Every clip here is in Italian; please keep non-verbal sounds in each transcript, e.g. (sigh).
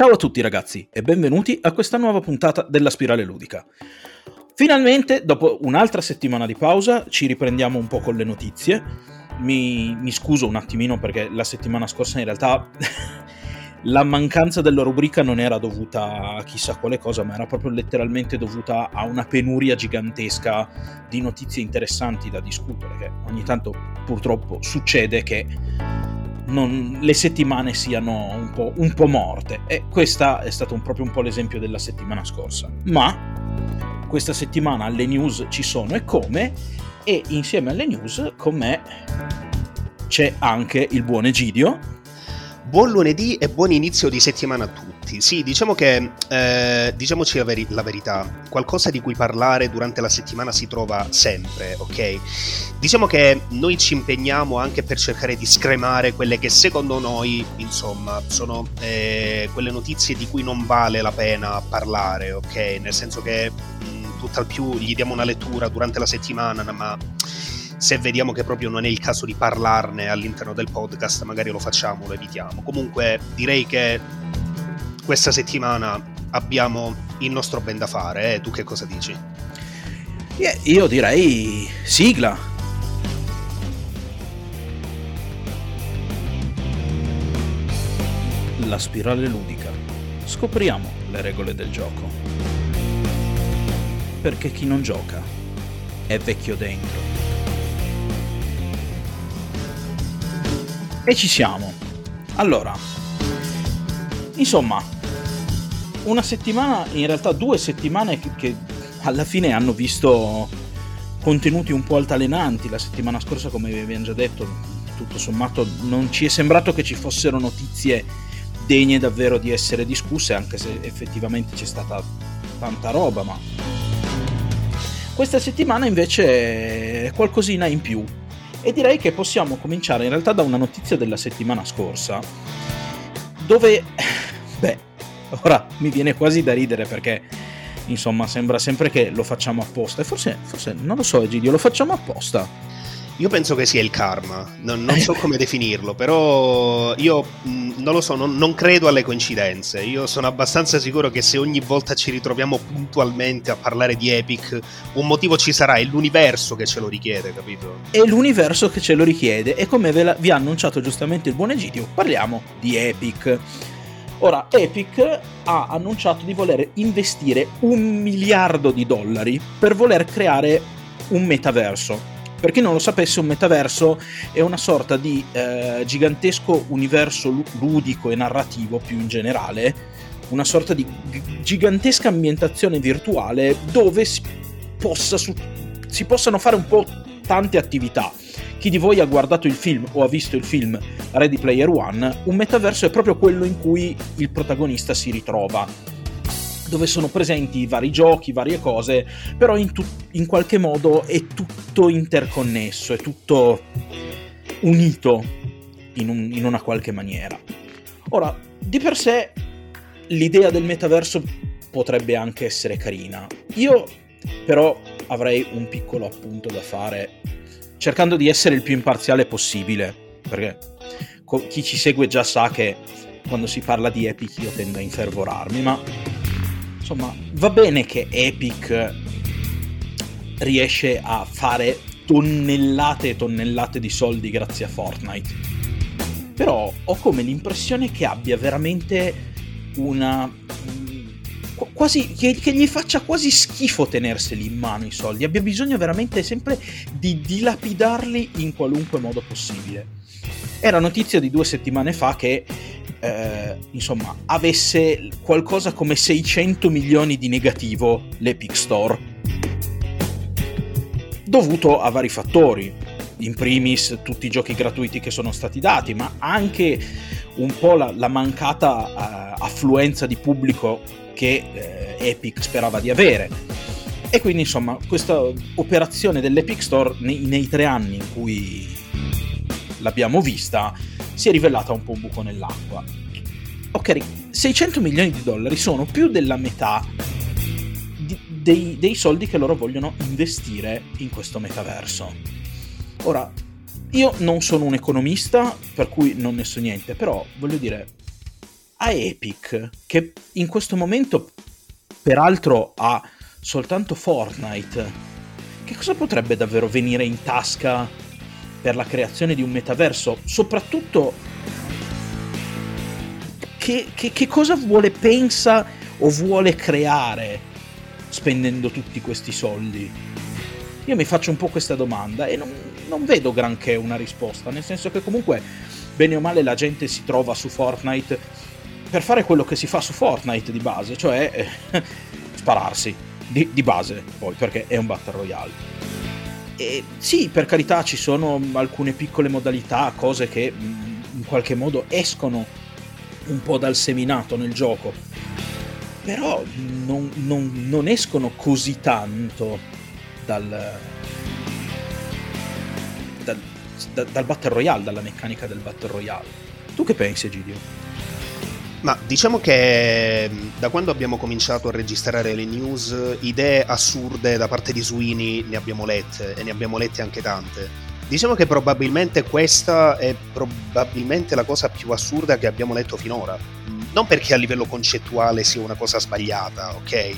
Ciao a tutti ragazzi e benvenuti a questa nuova puntata della Spirale Ludica. Finalmente, dopo un'altra settimana di pausa, ci riprendiamo un po' con le notizie. Mi, mi scuso un attimino perché la settimana scorsa in realtà (laughs) la mancanza della rubrica non era dovuta a chissà quale cosa, ma era proprio letteralmente dovuta a una penuria gigantesca di notizie interessanti da discutere, che ogni tanto purtroppo succede che non, le settimane siano un po', un po', morte. E questa è stato un, proprio un po' l'esempio della settimana scorsa. Ma questa settimana le news ci sono e come, e insieme alle news con me c'è anche il buon Egidio Buon lunedì e buon inizio di settimana a tutti. Sì, diciamo che, eh, diciamoci la, veri- la, verità, qualcosa di cui parlare durante la settimana si trova sempre, ok? Diciamo che noi ci impegniamo anche per cercare di scremare quelle che secondo noi, insomma, sono eh, quelle notizie di cui non vale la pena parlare, ok? Nel senso che mh, tutt'al più gli diamo una lettura durante la settimana, ma se vediamo che proprio non è il caso di parlarne all'interno del podcast, magari lo facciamo, lo evitiamo. Comunque direi che questa settimana abbiamo il nostro ben da fare, eh? tu che cosa dici? Yeah, io direi sigla. La spirale ludica. Scopriamo le regole del gioco. Perché chi non gioca è vecchio dentro. E ci siamo. Allora, insomma, una settimana, in realtà due settimane che, alla fine hanno visto contenuti un po' altalenanti. La settimana scorsa, come vi abbiamo già detto, tutto sommato non ci è sembrato che ci fossero notizie degne davvero di essere discusse, anche se effettivamente c'è stata tanta roba, ma questa settimana invece è qualcosina in più. E direi che possiamo cominciare in realtà da una notizia della settimana scorsa, dove, beh, ora mi viene quasi da ridere perché, insomma, sembra sempre che lo facciamo apposta. E forse, forse non lo so, Egidio, lo facciamo apposta. Io penso che sia il karma, non, non so come definirlo, però io mh, non lo so, non, non, credo alle coincidenze. Io sono abbastanza sicuro che se ogni volta ci ritroviamo puntualmente a parlare di Epic, un motivo ci sarà, è l'universo che ce lo richiede, capito? È l'universo che ce lo richiede e come la, vi ha annunciato giustamente il buon Egidio, parliamo di Epic. Ora, Epic ha annunciato di voler investire un miliardo di dollari per voler creare un metaverso per chi non lo sapesse, un metaverso è una sorta di eh, gigantesco universo ludico e narrativo più in generale, una sorta di g- gigantesca ambientazione virtuale dove si, possa su- si possano fare un po' tante attività. Chi di voi ha guardato il film o ha visto il film Ready Player One, un metaverso è proprio quello in cui il protagonista si ritrova dove sono presenti vari giochi, varie cose, però in, tu- in qualche modo è tutto interconnesso, è tutto unito in, un, in una qualche maniera. Ora, di per sé l'idea del metaverso potrebbe anche essere carina. Io però avrei un piccolo appunto da fare, cercando di essere il più imparziale possibile, perché chi ci segue già sa che quando si parla di Epic io tendo a infervorarmi, ma insomma, va bene che Epic riesce a fare tonnellate e tonnellate di soldi grazie a Fortnite. Però ho come l'impressione che abbia veramente una quasi che, che, gli faccia quasi schifo tenerseli in mano i soldi, abbia bisogno veramente sempre di dilapidarli in qualunque modo possibile. Era notizia di due settimane fa che eh, insomma, avesse qualcosa come 600 milioni di negativo l'Epic Store, dovuto a vari fattori. In primis tutti i giochi gratuiti che sono stati dati, ma anche un po' la, la mancata uh, affluenza di pubblico che uh, Epic sperava di avere. E quindi insomma questa operazione dell'Epic Store nei, nei tre anni in cui l'abbiamo vista si è rivelata un po' un buco nell'acqua. Ok, 600 milioni di dollari sono più della metà di, dei, dei soldi che loro vogliono investire in questo metaverso. Ora, io non sono un economista, per cui non ne so niente, però voglio dire, a Epic, che in questo momento peraltro ha soltanto Fortnite, che cosa potrebbe davvero venire in tasca per la creazione di un metaverso? Soprattutto che, che, che cosa vuole, pensa o vuole creare spendendo tutti questi soldi? Io mi faccio un po' questa domanda e non, non vedo granché una risposta, nel senso che comunque bene o male la gente si trova su Fortnite per fare quello che si fa su Fortnite di base, cioè eh, (laughs) spararsi di, di, base, poi perché è un battle royale. E sì, per carità ci sono alcune piccole modalità, cose che mm, in qualche modo escono un po' dal seminato nel gioco, però non, non, non escono così tanto dal, dal, dal Battle Royale, dalla meccanica del Battle Royale. Tu che pensi, Egidio? Ma diciamo che mm, da quando abbiamo cominciato a registrare le news, idee assurde da parte di Sweeney ne abbiamo lette e ne abbiamo lette anche tante. Diciamo che probabilmente questa è probabilmente la cosa più assurda che abbiamo letto finora. Non perché a livello concettuale sia una cosa sbagliata, ok?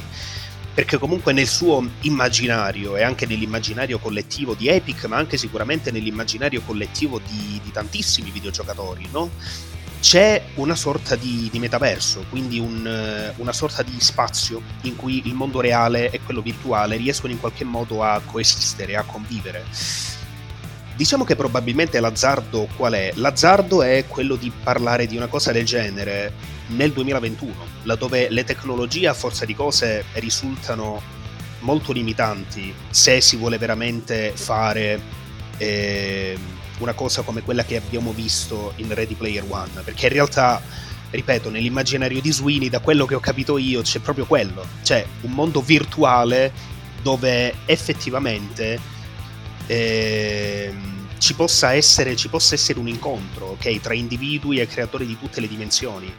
Perché comunque nel suo immaginario e anche nell'immaginario collettivo di Epic, ma anche sicuramente nell'immaginario collettivo di, di tantissimi videogiocatori, no? C'è una sorta di, di metaverso, quindi un, una sorta di spazio in cui il mondo reale e quello virtuale riescono in qualche modo a coesistere, a convivere. Diciamo che probabilmente l'azzardo qual è? L'azzardo è quello di parlare di una cosa del genere nel 2021, laddove le tecnologie a forza di cose risultano molto limitanti se si vuole veramente fare eh, una cosa come quella che abbiamo visto in Ready Player One, perché in realtà ripeto, nell'immaginario di Sweeney, da quello che ho capito io, c'è proprio quello, cioè un mondo virtuale dove effettivamente eh, ci, possa essere, ci possa essere un incontro okay, tra individui e creatori di tutte le dimensioni.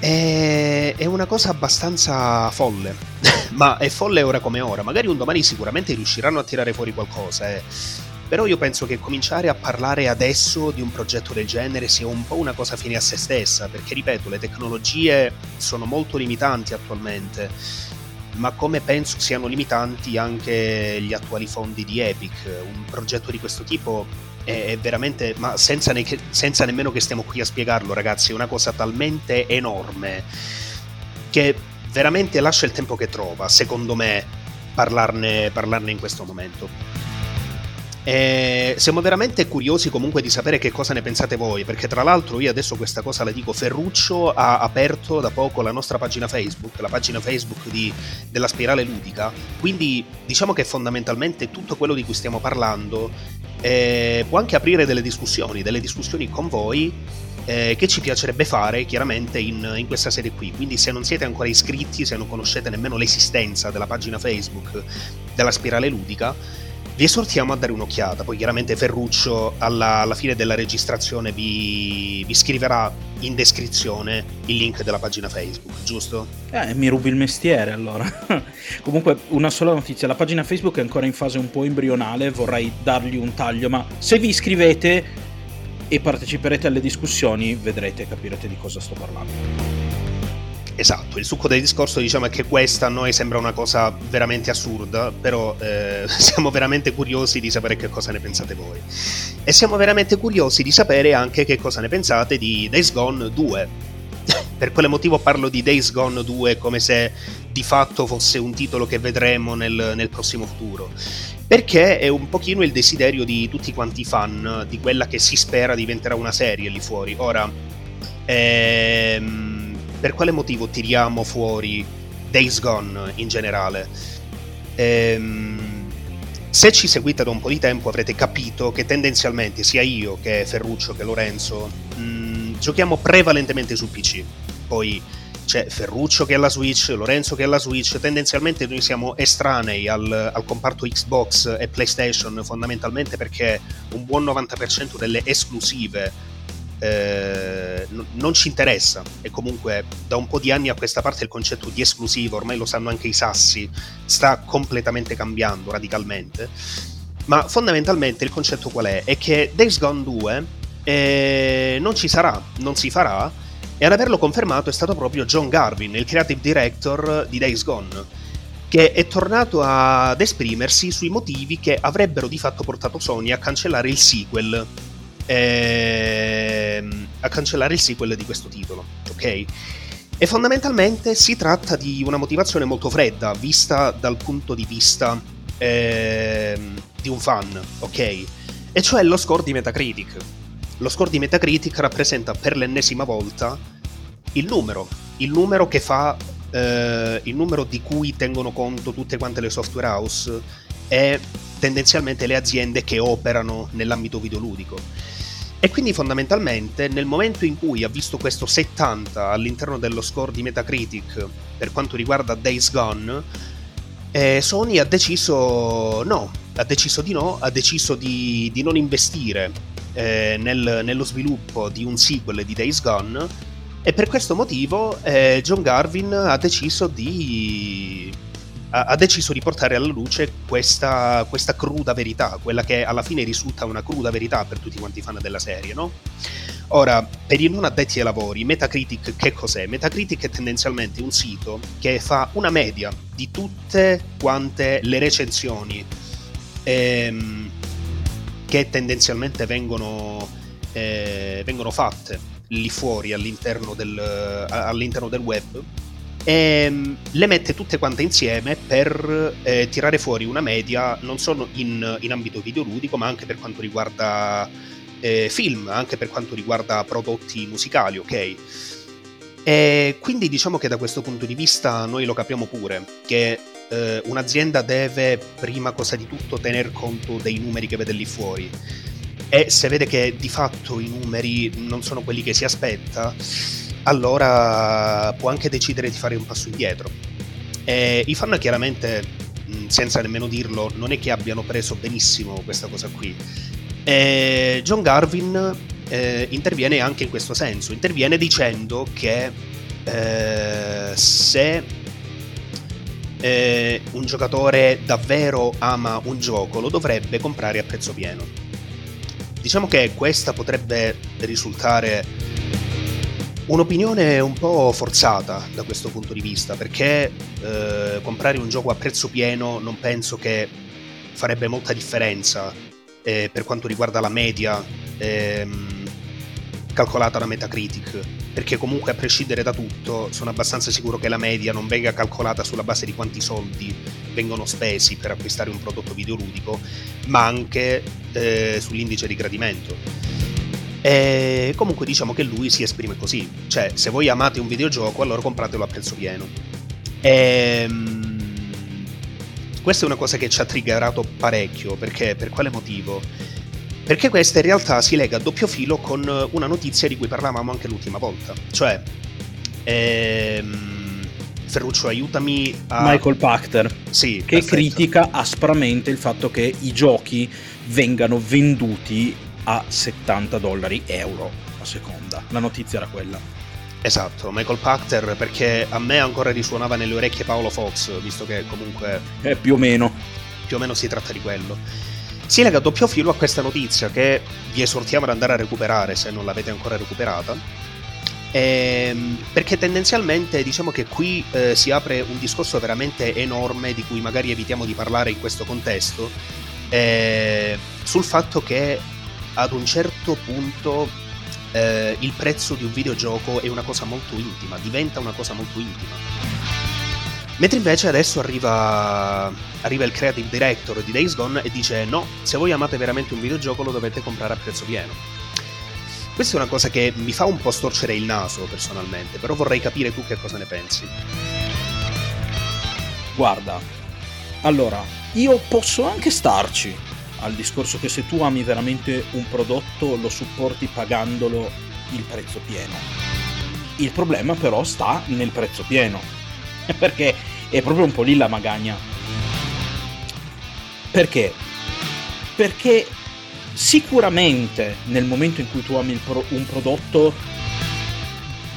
È, una cosa abbastanza folle, (laughs) ma è folle ora come ora. Magari un domani sicuramente riusciranno a tirare fuori qualcosa. Eh. Però io penso che cominciare a parlare adesso di un progetto del genere sia un po' una cosa fine a se stessa, perché ripeto, le tecnologie sono molto limitanti attualmente ma come penso siano limitanti anche gli attuali fondi di Epic. Un progetto di questo tipo è veramente, ma senza, ne- senza nemmeno che stiamo qui a spiegarlo, ragazzi, è una cosa talmente enorme che veramente lascia il tempo che trova, secondo me, parlarne, parlarne in questo momento. E siamo veramente curiosi comunque di sapere che cosa ne pensate voi, perché tra l'altro io adesso questa cosa la dico, Ferruccio ha aperto da poco la nostra pagina Facebook, la pagina Facebook di, della Spirale Ludica, quindi diciamo che fondamentalmente tutto quello di cui stiamo parlando eh, può anche aprire delle discussioni, delle discussioni con voi eh, che ci piacerebbe fare chiaramente in, in, questa serie qui. Quindi se non siete ancora iscritti, se non conoscete nemmeno l'esistenza della pagina Facebook della Spirale Ludica, vi esortiamo a dare un'occhiata. Poi chiaramente Ferruccio alla, alla fine della registrazione vi, vi, scriverà in descrizione il link della pagina Facebook, giusto? Eh, mi rubi il mestiere allora. (laughs) Comunque una sola notizia, la pagina Facebook è ancora in fase un po' embrionale, vorrei dargli un taglio, ma se vi iscrivete e parteciperete alle discussioni vedrete capirete di cosa sto parlando. Esatto, il succo del discorso diciamo è che questa a noi sembra una cosa veramente assurda, però eh, (laughs) siamo veramente curiosi di sapere che cosa ne pensate voi. E siamo veramente curiosi di sapere anche che cosa ne pensate di Days Gone 2. (laughs) per quale motivo parlo di Days Gone 2 come se di fatto fosse un titolo che vedremo nel, nel prossimo futuro? Perché è un pochino il desiderio di tutti quanti i fan di quella che si spera diventerà una serie lì fuori. Ora, ehm per quale motivo tiriamo fuori Days Gone in generale? Ehm, se ci seguite da un po' di tempo avrete capito che tendenzialmente sia io che Ferruccio che Lorenzo mh, mm, giochiamo prevalentemente su PC. Poi c'è Ferruccio che ha la Switch, Lorenzo che ha la Switch, tendenzialmente noi siamo estranei al, al, comparto Xbox e PlayStation fondamentalmente perché un buon 90% delle esclusive eh, non ci interessa e comunque da un po' di anni a questa parte il concetto di esclusivo, ormai lo sanno anche i sassi, sta completamente cambiando radicalmente. Ma fondamentalmente il concetto qual è? È che Days Gone 2 eh, non ci sarà, non si farà E ad averlo confermato è stato proprio John Garvin, il creative director di Days Gone, che è tornato ad esprimersi sui motivi che avrebbero di fatto portato Sony a cancellare il sequel. Ehm, a cancellare il sequel di questo titolo, ok? E fondamentalmente si tratta di una motivazione molto fredda, vista dal punto di vista ehm, di un fan, ok? E cioè lo score di Metacritic. Lo score di Metacritic rappresenta per l'ennesima volta il numero, il numero che fa, eh, il numero di cui tengono conto tutte quante le software house e tendenzialmente le aziende che operano nell'ambito videoludico. E quindi fondamentalmente nel momento in cui ha visto questo 70 all'interno dello score di Metacritic per quanto riguarda Days Gone, eh, Sony ha deciso no, ha deciso di no, ha deciso di, di non investire eh, nel, nello sviluppo di un sequel di Days Gone. E per questo motivo eh, John Garvin ha deciso di ha, deciso di portare alla luce questa, questa, cruda verità, quella che alla fine risulta una cruda verità per tutti quanti i fan della serie, no? Ora, per i non addetti ai lavori, Metacritic che cos'è? Metacritic è tendenzialmente un sito che fa una media di tutte quante le recensioni ehm, che tendenzialmente vengono, eh, vengono fatte lì fuori all'interno del, all'interno del web e ehm, le mette tutte quante insieme per eh, tirare fuori una media non solo in, in, ambito videoludico ma anche per quanto riguarda eh, film, anche per quanto riguarda prodotti musicali, ok? E quindi diciamo che da questo punto di vista noi lo capiamo pure, che eh, un'azienda deve prima cosa di tutto tener conto dei numeri che vede lì fuori e se vede che di fatto i numeri non sono quelli che si aspetta, allora può anche decidere di fare un passo indietro. E I fan chiaramente, senza nemmeno dirlo, non è che abbiano preso benissimo questa cosa qui. E John Garvin eh, interviene anche in questo senso, interviene dicendo che eh, se eh, un giocatore davvero ama un gioco lo dovrebbe comprare a prezzo pieno. Diciamo che questa potrebbe risultare Un'opinione un po' forzata da questo punto di vista, perché eh, comprare un gioco a prezzo pieno non penso che farebbe molta differenza eh, per quanto riguarda la media ehm, calcolata da Metacritic, perché comunque a prescindere da tutto sono abbastanza sicuro che la media non venga calcolata sulla base di quanti soldi vengono spesi per acquistare un prodotto videoludico, ma anche eh, sull'indice di gradimento. E comunque diciamo che lui si esprime così, cioè se voi amate un videogioco allora compratelo a prezzo pieno. E, um, questa è una cosa che ci ha triggerato parecchio, perché per quale motivo? Perché questa in realtà si lega a doppio filo con una notizia di cui parlavamo anche l'ultima volta, cioè ehm, Ferruccio aiutami a... Michael Pachter, sì, che perfetto. critica aspramente il fatto che i giochi vengano venduti a 70 dollari euro a seconda. La notizia era quella. Esatto, Michael Pachter perché a me ancora risuonava nelle orecchie Paolo Fox, visto che comunque... Eh, più o meno. Più o meno si tratta di quello. Si lega a doppio filo a questa notizia che vi esortiamo ad andare a recuperare se non l'avete ancora recuperata. Ehm, perché tendenzialmente diciamo che qui eh, si apre un discorso veramente enorme di cui magari evitiamo di parlare in questo contesto, eh, sul fatto che ad un certo punto eh, il prezzo di un videogioco è una cosa molto intima, diventa una cosa molto intima. Mentre invece adesso arriva, arriva il creative director di Days Gone e dice no, se voi amate veramente un videogioco lo dovete comprare a prezzo pieno. Questa è una cosa che mi fa un po' storcere il naso personalmente, però vorrei capire tu che cosa ne pensi. Guarda, allora, io posso anche starci, al discorso che se tu ami veramente un prodotto lo supporti pagandolo il prezzo pieno. Il problema però sta nel prezzo pieno, (laughs) perché è proprio un po' lì la magagna. Perché? Perché sicuramente nel momento in cui tu ami pro- un prodotto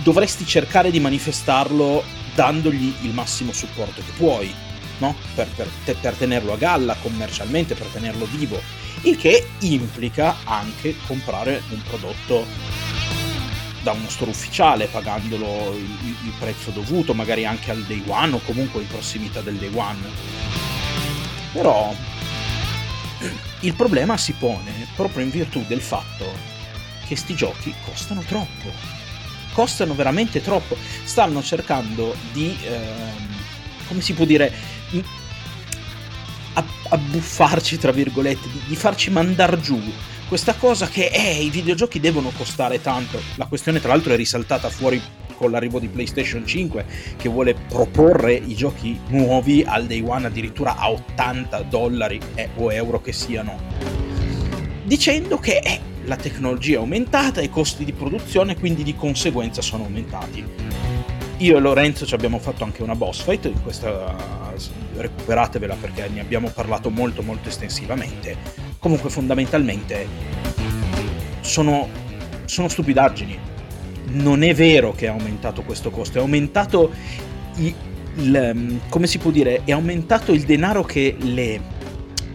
dovresti cercare di manifestarlo dandogli il massimo supporto che puoi no? per, per, per tenerlo a galla commercialmente, per tenerlo vivo, il che implica anche comprare un prodotto da uno store ufficiale pagandolo il, il, prezzo dovuto, magari anche al day one o comunque in prossimità del day one. Però il problema si pone proprio in virtù del fatto che sti giochi costano troppo. Costano veramente troppo. Stanno cercando di, ehm, come si può dire, abbuffarci, tra virgolette, di, di farci mandar giù questa cosa che eh, i videogiochi devono costare tanto. La questione, tra l'altro, è risaltata fuori con l'arrivo di PlayStation 5 che vuole proporre i giochi nuovi al day one addirittura a 80 dollari eh, o euro che siano. Dicendo che eh, la tecnologia è aumentata, i costi di produzione quindi di conseguenza sono aumentati. Io e Lorenzo ci abbiamo fatto anche una boss fight, in questa recuperatevela perché ne abbiamo parlato molto molto estensivamente Comunque fondamentalmente sono, sono stupidaggini. Non è vero che è aumentato questo costo, è aumentato il, il, come si può dire, è aumentato il denaro che le,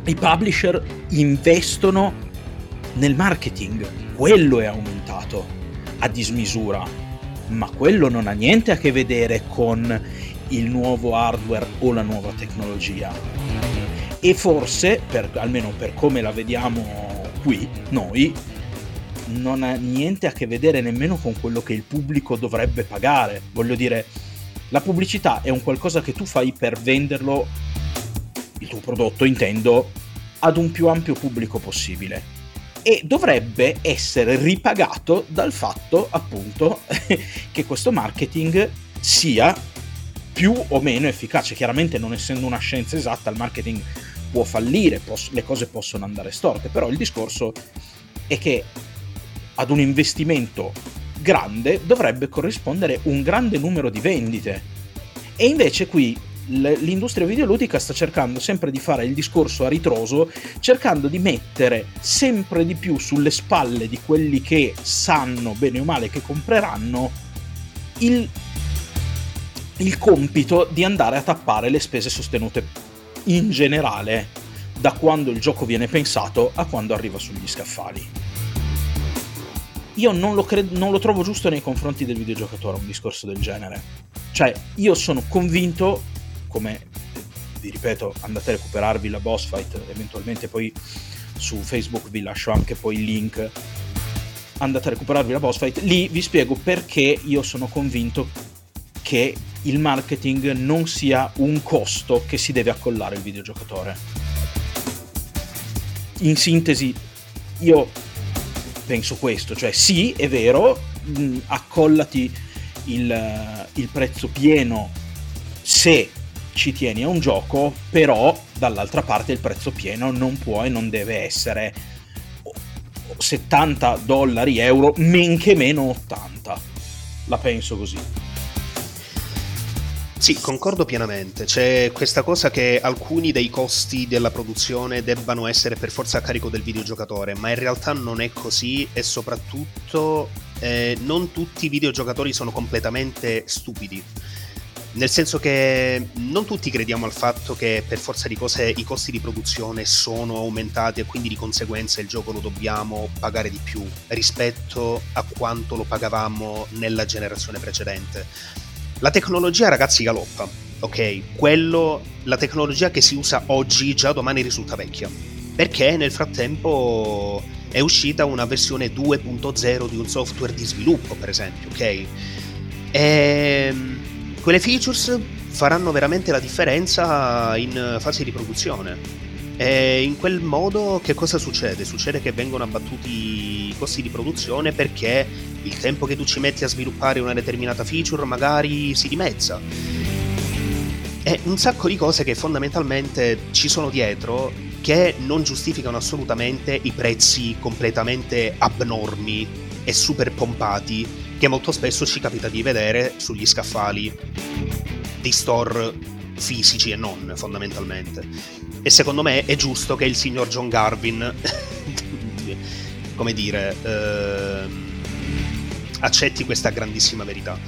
i publisher investono nel marketing. Quello è aumentato a dismisura. Ma quello non ha niente a che vedere con il nuovo hardware o la nuova tecnologia e forse, per, almeno per come la vediamo qui, noi, non ha niente a che vedere nemmeno con quello che il pubblico dovrebbe pagare. Voglio dire, la pubblicità è un qualcosa che tu fai per venderlo, il tuo prodotto intendo, ad un più ampio pubblico possibile. E dovrebbe essere ripagato dal fatto, appunto, (laughs) che questo marketing sia più o meno efficace. Chiaramente non essendo una scienza esatta, il marketing può fallire, poss- le cose possono andare storte, però il discorso è che ad un investimento grande dovrebbe corrispondere un grande numero di vendite. E invece qui l'industria videoludica sta cercando sempre di fare il discorso a ritroso, cercando di mettere sempre di più sulle spalle di quelli che sanno bene o male che compreranno il, il compito di andare a tappare le spese sostenute in generale da quando il gioco viene pensato a quando arriva sugli scaffali. Io non lo, cred- non lo trovo giusto nei confronti del videogiocatore un discorso del genere. Cioè, io sono convinto, come vi ripeto, andate a recuperarvi la boss fight, eventualmente poi su Facebook vi lascio anche poi il link. Andate a recuperarvi la boss fight. Lì vi spiego perché io sono convinto che il marketing non sia un costo che si deve accollare il videogiocatore. In sintesi, io penso questo, cioè sì, è vero, mh, accollati il, il prezzo pieno se ci tieni a un gioco, però dall'altra parte il prezzo pieno non può e non deve essere 70 dollari, euro, men che meno 80. La penso così. Sì, concordo pienamente. C'è questa cosa che alcuni dei costi della produzione debbano essere per forza a carico del videogiocatore, ma in realtà non è così e soprattutto eh, non tutti i videogiocatori sono completamente stupidi. Nel senso che non tutti crediamo al fatto che per forza di cose i costi di produzione sono aumentati e quindi di conseguenza il gioco lo dobbiamo pagare di più rispetto a quanto lo pagavamo nella generazione precedente la tecnologia, ragazzi, galoppa. Ok, quello, la tecnologia che si usa oggi già domani risulta vecchia. Perché nel frattempo è uscita una versione 2.0 di un software di sviluppo, per esempio, ok? E ehm, quelle features faranno veramente la differenza in fase di produzione. E in quel modo che cosa succede? Succede che vengono abbattuti i costi di produzione perché il tempo che tu ci metti a sviluppare una determinata feature magari si dimezza. È un sacco di cose che fondamentalmente ci sono dietro che non giustificano assolutamente i prezzi completamente abnormi e super pompati che molto spesso ci capita di vedere sugli scaffali di store fisici e non fondamentalmente. E secondo me è giusto che il signor John Garvin, (laughs) come dire, eh, accetti questa grandissima verità.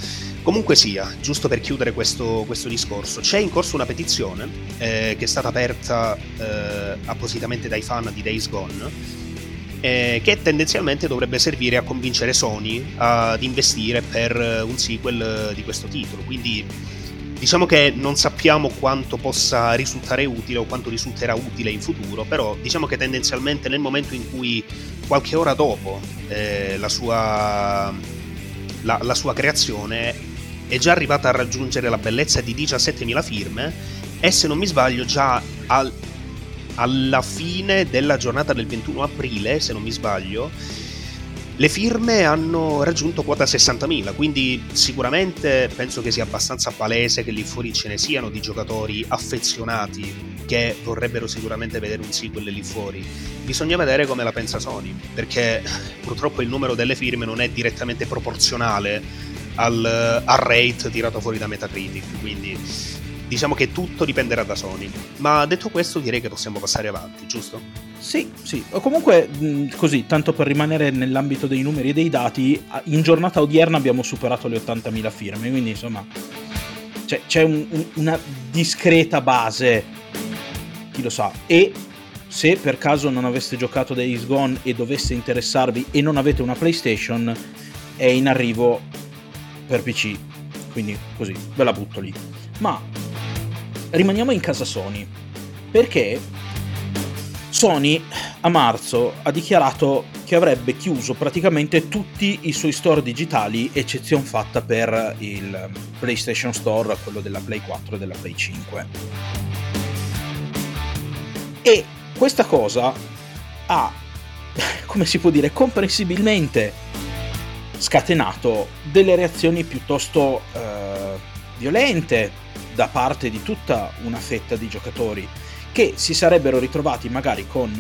Comunque sia, giusto per chiudere questo, questo discorso, c'è in corso una petizione eh, che è stata aperta eh, appositamente dai fan di Days Gone eh, che tendenzialmente dovrebbe servire a convincere Sony ad investire per un sequel di questo titolo. Quindi diciamo che non sappiamo quanto possa risultare utile o quanto risulterà utile in futuro, però diciamo che tendenzialmente nel momento in cui qualche ora dopo eh, la, sua, la, la sua creazione è già arrivata a raggiungere la bellezza di 17.000 firme e se non mi sbaglio già al, alla fine della giornata del 21 aprile, se non mi sbaglio, le firme hanno raggiunto quota 60.000, quindi sicuramente penso che sia abbastanza palese che lì fuori ce ne siano di giocatori affezionati che vorrebbero sicuramente vedere un sequel lì fuori. Bisogna vedere come la pensa Sony, perché purtroppo il numero delle firme non è direttamente proporzionale al, al rate tirato fuori da Metacritic, quindi diciamo che tutto dipenderà da Sony. Ma detto questo, direi che possiamo passare avanti, giusto? Sì, sì. O comunque, così, tanto per rimanere nell'ambito dei numeri e dei dati, in giornata odierna abbiamo superato le 80.000 firme, quindi insomma c'è, c'è un, un, una discreta base, chi lo sa. E se per caso non aveste giocato Days Gone e dovesse interessarvi e non avete una PlayStation, è in arrivo per PC. Quindi così, ve la butto lì. Ma rimaniamo in casa Sony, perché Sony a marzo ha dichiarato che avrebbe chiuso praticamente tutti i suoi store digitali, eccezione fatta per il PlayStation Store, quello della Play 4 e della Play 5. E questa cosa ha, (laughs) come si può dire, comprensibilmente scatenato delle reazioni piuttosto eh, violente da parte di tutta una fetta di giocatori che si sarebbero ritrovati magari con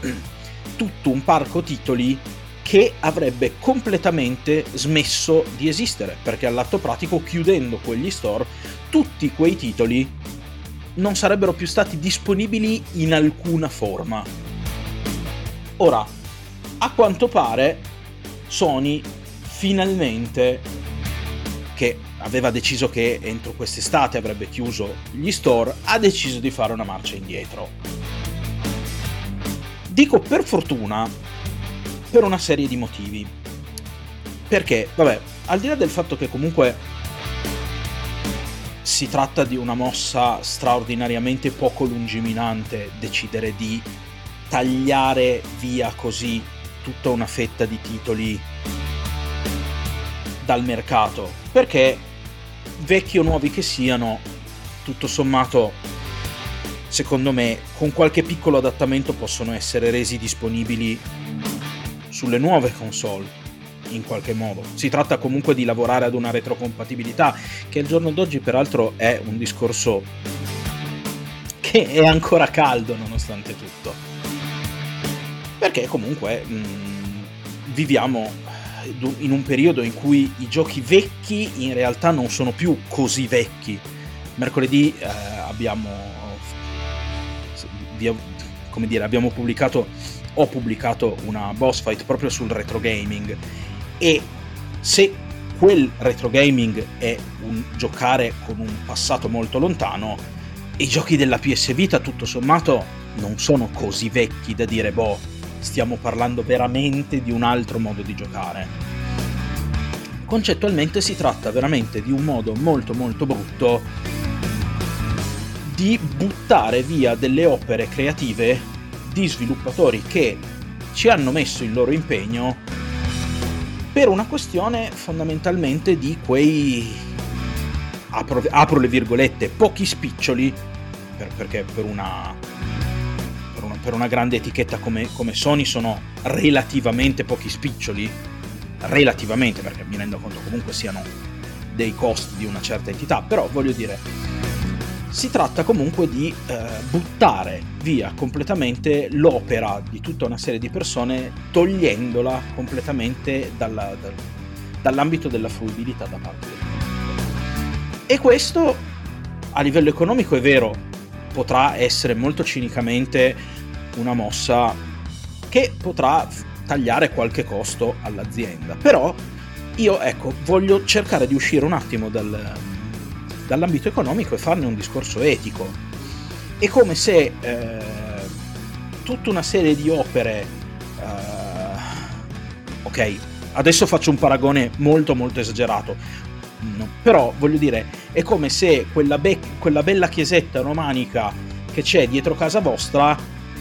(clears throat) tutto un parco titoli che avrebbe completamente smesso di esistere, perché all'atto pratico chiudendo quegli store tutti quei titoli non sarebbero più stati disponibili in alcuna forma. Ora, a quanto pare Sony finalmente che aveva deciso che entro quest'estate avrebbe chiuso gli store, ha deciso di fare una marcia indietro. Dico per fortuna per una serie di motivi. Perché, vabbè, al di là del fatto che comunque si tratta di una mossa straordinariamente poco lungiminante decidere di tagliare via così tutta una fetta di titoli dal mercato, perché vecchi o nuovi che siano, tutto sommato, secondo me, con qualche piccolo adattamento possono essere resi disponibili sulle nuove console. In qualche modo. Si tratta comunque di lavorare ad una retrocompatibilità, che al giorno d'oggi, peraltro, è un discorso che è ancora caldo nonostante tutto. Perché comunque mh, mm, viviamo in un periodo in cui i giochi vecchi in realtà non sono più così vecchi. Mercoledì eh, abbiamo, come dire, abbiamo pubblicato, ho pubblicato una boss fight proprio sul retro gaming e se quel retro gaming è un giocare con un passato molto lontano, i giochi della PS Vita tutto sommato non sono così vecchi da dire boh stiamo parlando veramente di un altro modo di giocare. Concettualmente si tratta veramente di un modo molto molto brutto di buttare via delle opere creative di sviluppatori che ci hanno messo il loro impegno per una questione fondamentalmente di quei apro, apro le virgolette pochi spiccioli per, perché per una per una grande etichetta come, come Sony sono relativamente pochi spiccioli, relativamente perché mi rendo conto comunque siano dei costi di una certa entità, però voglio dire, si tratta comunque di eh, buttare via completamente l'opera di tutta una serie di persone togliendola completamente dalla, da, dall'ambito della fruibilità da parte del pubblico. E questo a livello economico è vero, potrà essere molto cinicamente una mossa che potrà tagliare qualche costo all'azienda. Però io ecco, voglio cercare di uscire un attimo dal, dall'ambito economico e farne un discorso etico. È come se eh, tutta una serie di opere Uh, ok, adesso faccio un paragone molto molto esagerato. No, però voglio dire, è come se quella, be- quella bella chiesetta romanica che c'è dietro casa vostra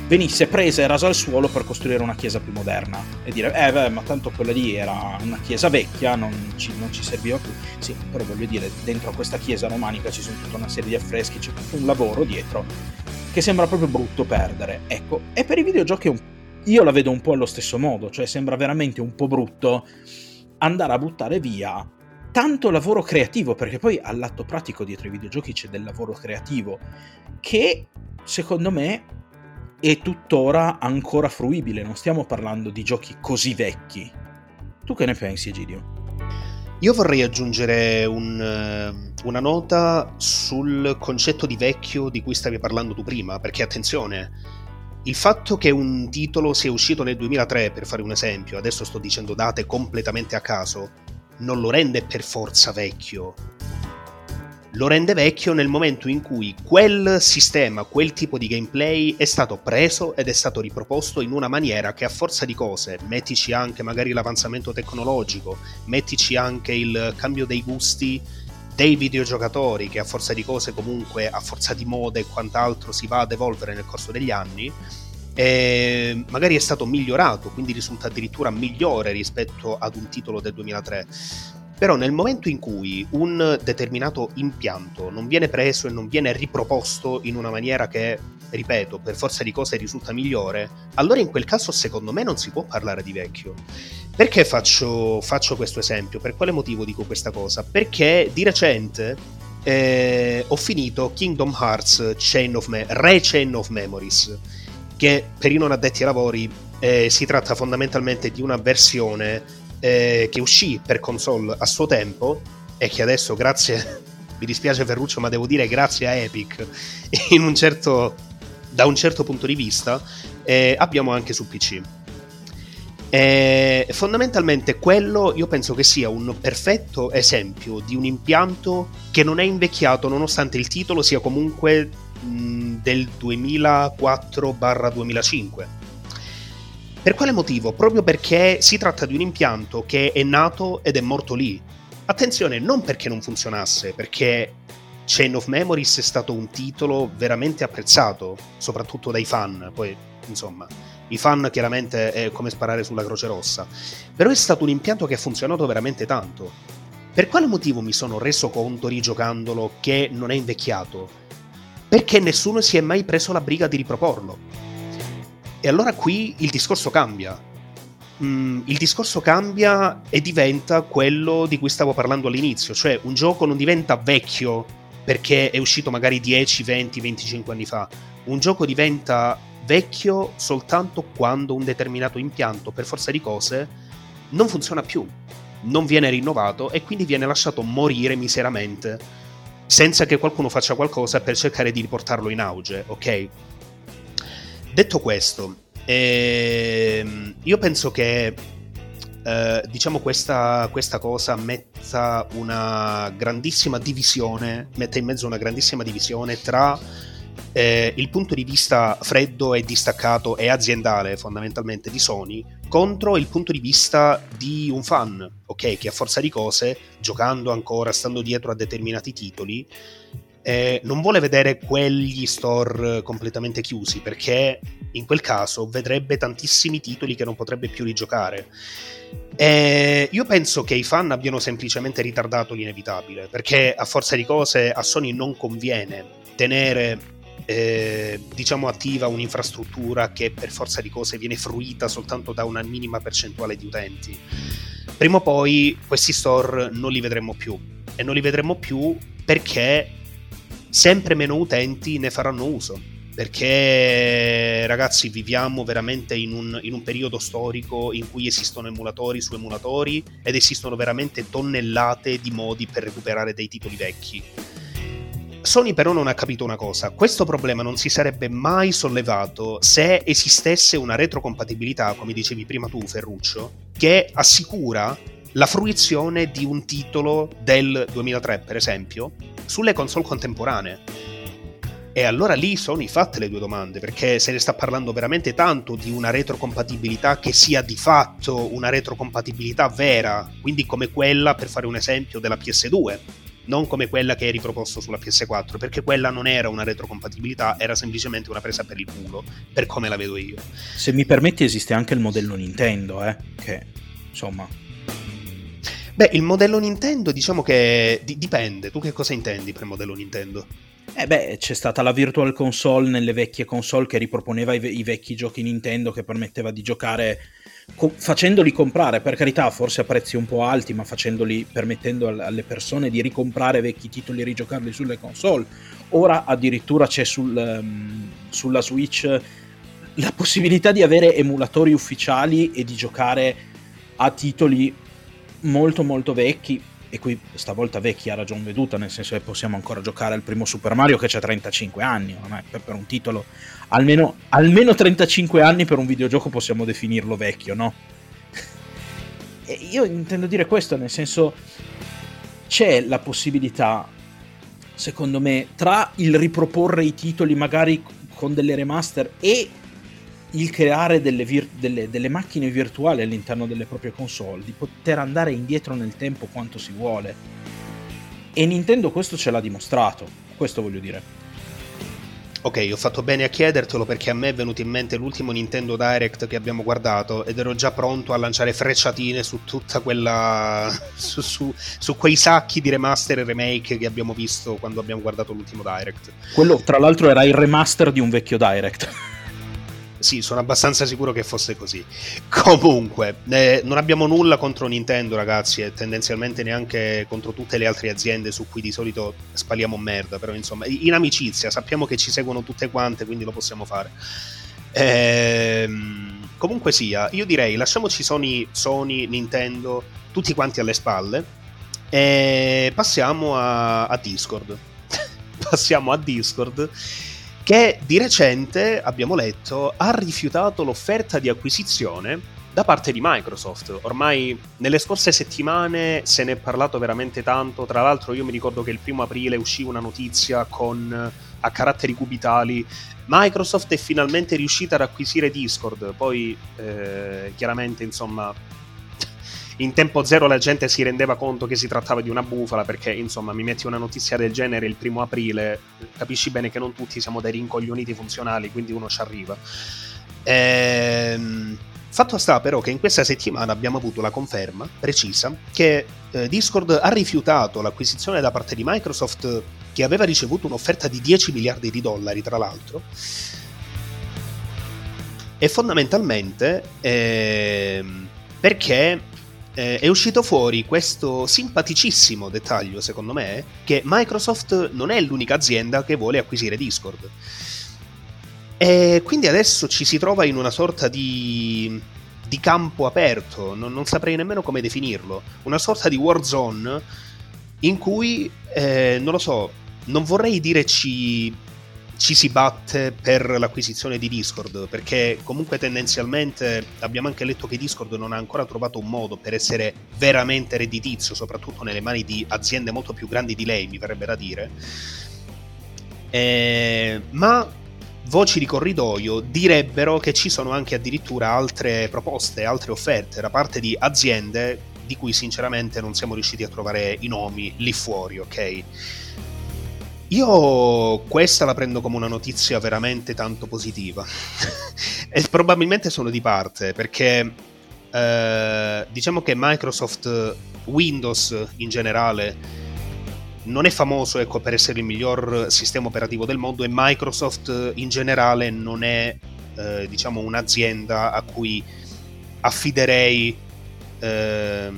venisse presa e rasa al suolo per costruire una chiesa più moderna e dire eh beh ma tanto quella lì era una chiesa vecchia non ci, non ci serviva più. Sì però voglio dire dentro a questa chiesa romanica ci sono tutta una serie di affreschi c'è tutto un lavoro dietro che sembra proprio brutto perdere ecco. E per i videogiochi io la vedo un po' allo stesso modo cioè sembra veramente un po' brutto andare a buttare via tanto lavoro creativo perché poi all'atto pratico dietro i videogiochi c'è del lavoro creativo che secondo me è tuttora ancora fruibile, non stiamo parlando di giochi così vecchi. Tu che ne pensi, Egidio? Io vorrei aggiungere un, eh, una nota sul concetto di vecchio di cui stavi parlando tu prima, perché attenzione, il fatto che un titolo sia uscito nel 2003, per fare un esempio, adesso sto dicendo date completamente a caso, non lo rende per forza vecchio lo rende vecchio nel momento in cui quel sistema, quel tipo di gameplay è stato preso ed è stato riproposto in una maniera che a forza di cose, mettici anche magari l'avanzamento tecnologico, mettici anche il cambio dei gusti dei videogiocatori che a forza di cose comunque a forza di mode e quant'altro si va ad evolvere nel corso degli anni e magari è stato migliorato quindi risulta addirittura migliore rispetto ad un titolo del 2003 però nel momento in cui un determinato impianto non viene preso e non viene riproposto in una maniera che, ripeto, per forza di cose risulta migliore, allora in quel caso secondo me non si può parlare di vecchio. Perché faccio, faccio questo esempio? Per quale motivo dico questa cosa? Perché di recente eh, ho finito Kingdom Hearts Chain of Me- Re Chain of Memories, che per i non addetti ai lavori eh, si tratta fondamentalmente di una versione eh, che uscì per console a suo tempo e che adesso grazie (laughs) mi dispiace Ferruccio ma devo dire grazie a Epic (laughs) un certo, da un certo punto di vista eh, abbiamo anche su PC e fondamentalmente quello io penso che sia un perfetto esempio di un impianto che non è invecchiato nonostante il titolo sia comunque mh, del 2004-2005 per quale motivo? Proprio perché si tratta di un impianto che è nato ed è morto lì. Attenzione, non perché non funzionasse, perché Chain of Memories è stato un titolo veramente apprezzato, soprattutto dai fan. Poi, insomma, i fan chiaramente è come sparare sulla Croce Rossa. Però è stato un impianto che ha funzionato veramente tanto. Per quale motivo mi sono reso conto rigiocandolo che non è invecchiato? Perché nessuno si è mai preso la briga di riproporlo. E allora qui il discorso cambia. Mm, il discorso cambia e diventa quello di cui stavo parlando all'inizio, cioè un gioco non diventa vecchio perché è uscito magari 10, 20, 25 anni fa. Un gioco diventa vecchio soltanto quando un determinato impianto, per forza di cose, non funziona più, non viene rinnovato e quindi viene lasciato morire miseramente senza che qualcuno faccia qualcosa per cercare di riportarlo in auge, ok? Detto questo, ehm, io penso che eh, diciamo questa, questa, cosa metta una grandissima divisione, mette in mezzo una grandissima divisione tra eh, il punto di vista freddo e distaccato e aziendale fondamentalmente di Sony contro il punto di vista di un fan, ok, che a forza di cose, giocando ancora, stando dietro a determinati titoli, eh, non vuole vedere quegli store completamente chiusi perché in quel caso vedrebbe tantissimi titoli che non potrebbe più rigiocare. Eh, io penso che i fan abbiano semplicemente ritardato l'inevitabile perché a forza di cose a Sony non conviene tenere eh, diciamo attiva un'infrastruttura che per forza di cose viene fruita soltanto da una minima percentuale di utenti. Prima o poi questi store non li vedremo più e non li vedremo più perché sempre meno utenti ne faranno uso. Perché ragazzi viviamo veramente in un, in un periodo storico in cui esistono emulatori su emulatori ed esistono veramente tonnellate di modi per recuperare dei titoli vecchi. Sony però non ha capito una cosa, questo problema non si sarebbe mai sollevato se esistesse una retrocompatibilità, come dicevi prima tu Ferruccio, che assicura la fruizione di un titolo del 2003, per esempio, sulle console contemporanee. E allora lì sono fatte le due domande, perché se ne sta parlando veramente tanto di una retrocompatibilità che sia di fatto una retrocompatibilità vera, quindi come quella, per fare un esempio, della PS2, non come quella che è riproposto sulla PS4, perché quella non era una retrocompatibilità, era semplicemente una presa per il culo, per come la vedo io. Se mi permetti esiste anche il modello Nintendo, eh, che insomma... Beh, il modello Nintendo diciamo che d- dipende, tu che cosa intendi per modello Nintendo? Eh beh, c'è stata la Virtual Console nelle vecchie console che riproponeva i, ve- i vecchi giochi Nintendo che permetteva di giocare co- facendoli comprare, per carità, forse a prezzi un po' alti, ma facendoli permettendo al- alle persone di ricomprare vecchi titoli e rigiocarli sulle console. Ora addirittura c'è sul, um, sulla Switch la possibilità di avere emulatori ufficiali e di giocare a titoli molto molto vecchi e qui stavolta vecchi ha ragione veduta, nel senso che possiamo ancora giocare al primo Super Mario che c'ha 35 anni, ormai per, per un titolo almeno, almeno 35 anni per un videogioco possiamo definirlo vecchio, no? e io intendo dire questo, nel senso c'è la possibilità, secondo me, tra il riproporre i titoli magari con delle remaster e il creare delle, vir- delle, delle, macchine virtuali all'interno delle proprie console, di poter andare indietro nel tempo quanto si vuole. E Nintendo questo ce l'ha dimostrato, questo voglio dire. Ok, ho fatto bene a chiedertelo perché a me è venuto in mente l'ultimo Nintendo Direct che abbiamo guardato ed ero già pronto a lanciare frecciatine su tutta quella. (laughs) su, su, su quei sacchi di remaster e remake che abbiamo visto quando abbiamo guardato l'ultimo Direct. Quello, tra l'altro, era il remaster di un vecchio Direct. (laughs) Sì, sono abbastanza sicuro che fosse così. Comunque, eh, non abbiamo nulla contro Nintendo, ragazzi, e tendenzialmente neanche contro tutte le altre aziende su cui di solito spaliamo merda. Però, insomma, in amicizia sappiamo che ci seguono tutte quante, quindi lo possiamo fare. Ehm, comunque sia, io direi lasciamoci Sony, Sony, Nintendo, tutti quanti alle spalle. E passiamo a, a Discord. (laughs) passiamo a Discord che di recente, abbiamo letto, ha rifiutato l'offerta di acquisizione da parte di Microsoft. Ormai nelle scorse settimane se ne è parlato veramente tanto, tra l'altro io mi ricordo che il primo aprile uscì una notizia con a caratteri cubitali Microsoft è finalmente riuscita ad acquisire Discord, poi eh, chiaramente insomma in tempo zero la gente si rendeva conto che si trattava di una bufala perché insomma mi metti una notizia del genere il primo aprile capisci bene che non tutti siamo dei rincoglioniti funzionali quindi uno ci arriva. Ehm, fatto sta però che in questa settimana abbiamo avuto la conferma precisa che eh, Discord ha rifiutato l'acquisizione da parte di Microsoft che aveva ricevuto un'offerta di 10 miliardi di dollari tra l'altro. E fondamentalmente ehm, perché eh, è uscito fuori questo simpaticissimo dettaglio, secondo me, che Microsoft non è l'unica azienda che vuole acquisire Discord. E quindi adesso ci si trova in una sorta di, di campo aperto, non, non, saprei nemmeno come definirlo, una sorta di warzone in cui, eh, non lo so, non vorrei dire ci ci si batte per l'acquisizione di Discord, perché comunque tendenzialmente abbiamo anche letto che Discord non ha ancora trovato un modo per essere veramente redditizio, soprattutto nelle mani di aziende molto più grandi di lei, mi verrebbe da dire. Eh, ma voci di corridoio direbbero che ci sono anche addirittura altre proposte, altre offerte da parte di aziende di cui sinceramente non siamo riusciti a trovare i nomi lì fuori, ok? Io questa la prendo come una notizia veramente tanto positiva. (laughs) E probabilmente sono di parte perché eh, diciamo che Microsoft Windows in generale non è famoso ecco, per essere il miglior sistema operativo del mondo e Microsoft in generale non è eh, diciamo un'azienda a cui affiderei eh,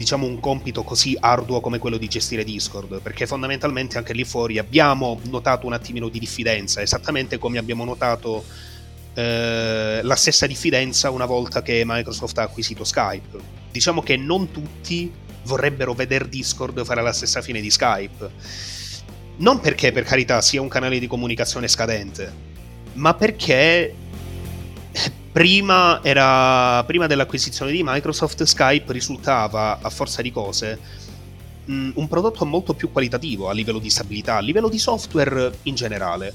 diciamo un compito così arduo come quello di gestire Discord, perché fondamentalmente anche lì fuori abbiamo notato un attimino di diffidenza, esattamente come abbiamo notato eh, la stessa diffidenza una volta che Microsoft ha acquisito Skype. Diciamo che non tutti vorrebbero vedere Discord fare la stessa fine di Skype. Non perché per carità sia un canale di comunicazione scadente, ma perché Prima, era, prima dell'acquisizione di Microsoft, Skype risultava, a forza di cose, mh, un prodotto molto più qualitativo a livello di stabilità, a livello di software in generale.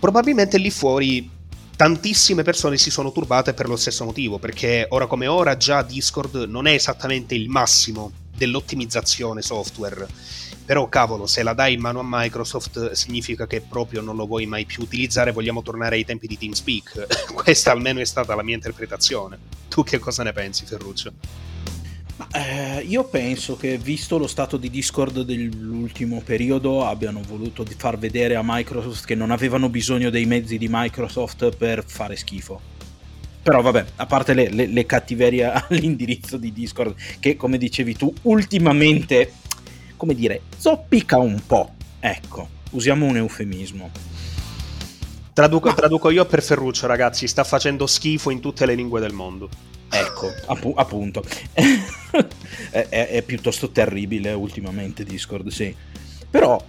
Probabilmente lì fuori tantissime persone si sono turbate per lo stesso motivo, perché ora come ora già Discord non è esattamente il massimo dell'ottimizzazione software. Però cavolo, se la dai in mano a Microsoft significa che proprio non lo vuoi mai più utilizzare, vogliamo tornare ai tempi di TeamSpeak. (laughs) Questa almeno è stata la mia interpretazione. Tu che cosa ne pensi, Ferruccio? Eh, io penso che visto lo stato di Discord dell'ultimo periodo abbiano voluto far vedere a Microsoft che non avevano bisogno dei mezzi di Microsoft per fare schifo. Però vabbè, a parte le, le, le cattiverie (laughs) all'indirizzo di Discord, che come dicevi tu, ultimamente, come dire, zoppica un po'. Ecco, usiamo un eufemismo. Traduco, traduco io per Ferruccio, ragazzi, sta facendo schifo in tutte le lingue del mondo. Ecco, appu- appunto. (laughs) è, è, è piuttosto terribile ultimamente Discord, sì. Però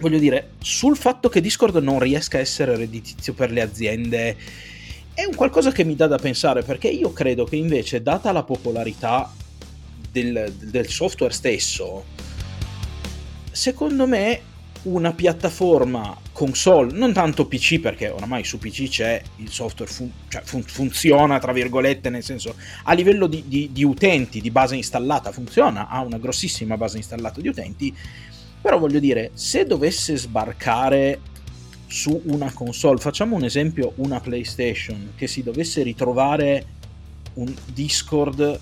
voglio dire, sul fatto che Discord non riesca a essere redditizio per le aziende è un qualcosa che mi dà da pensare perché io credo che invece, data la popolarità del, del software stesso, secondo me una piattaforma console, non tanto PC perché oramai su PC c'è il software, fun- cioè fun- funziona tra virgolette, nel senso a livello di, di, di, utenti, di base installata funziona, ha una grossissima base installata di utenti, però voglio dire, se dovesse sbarcare su una console, facciamo un esempio, una PlayStation che si dovesse ritrovare un Discord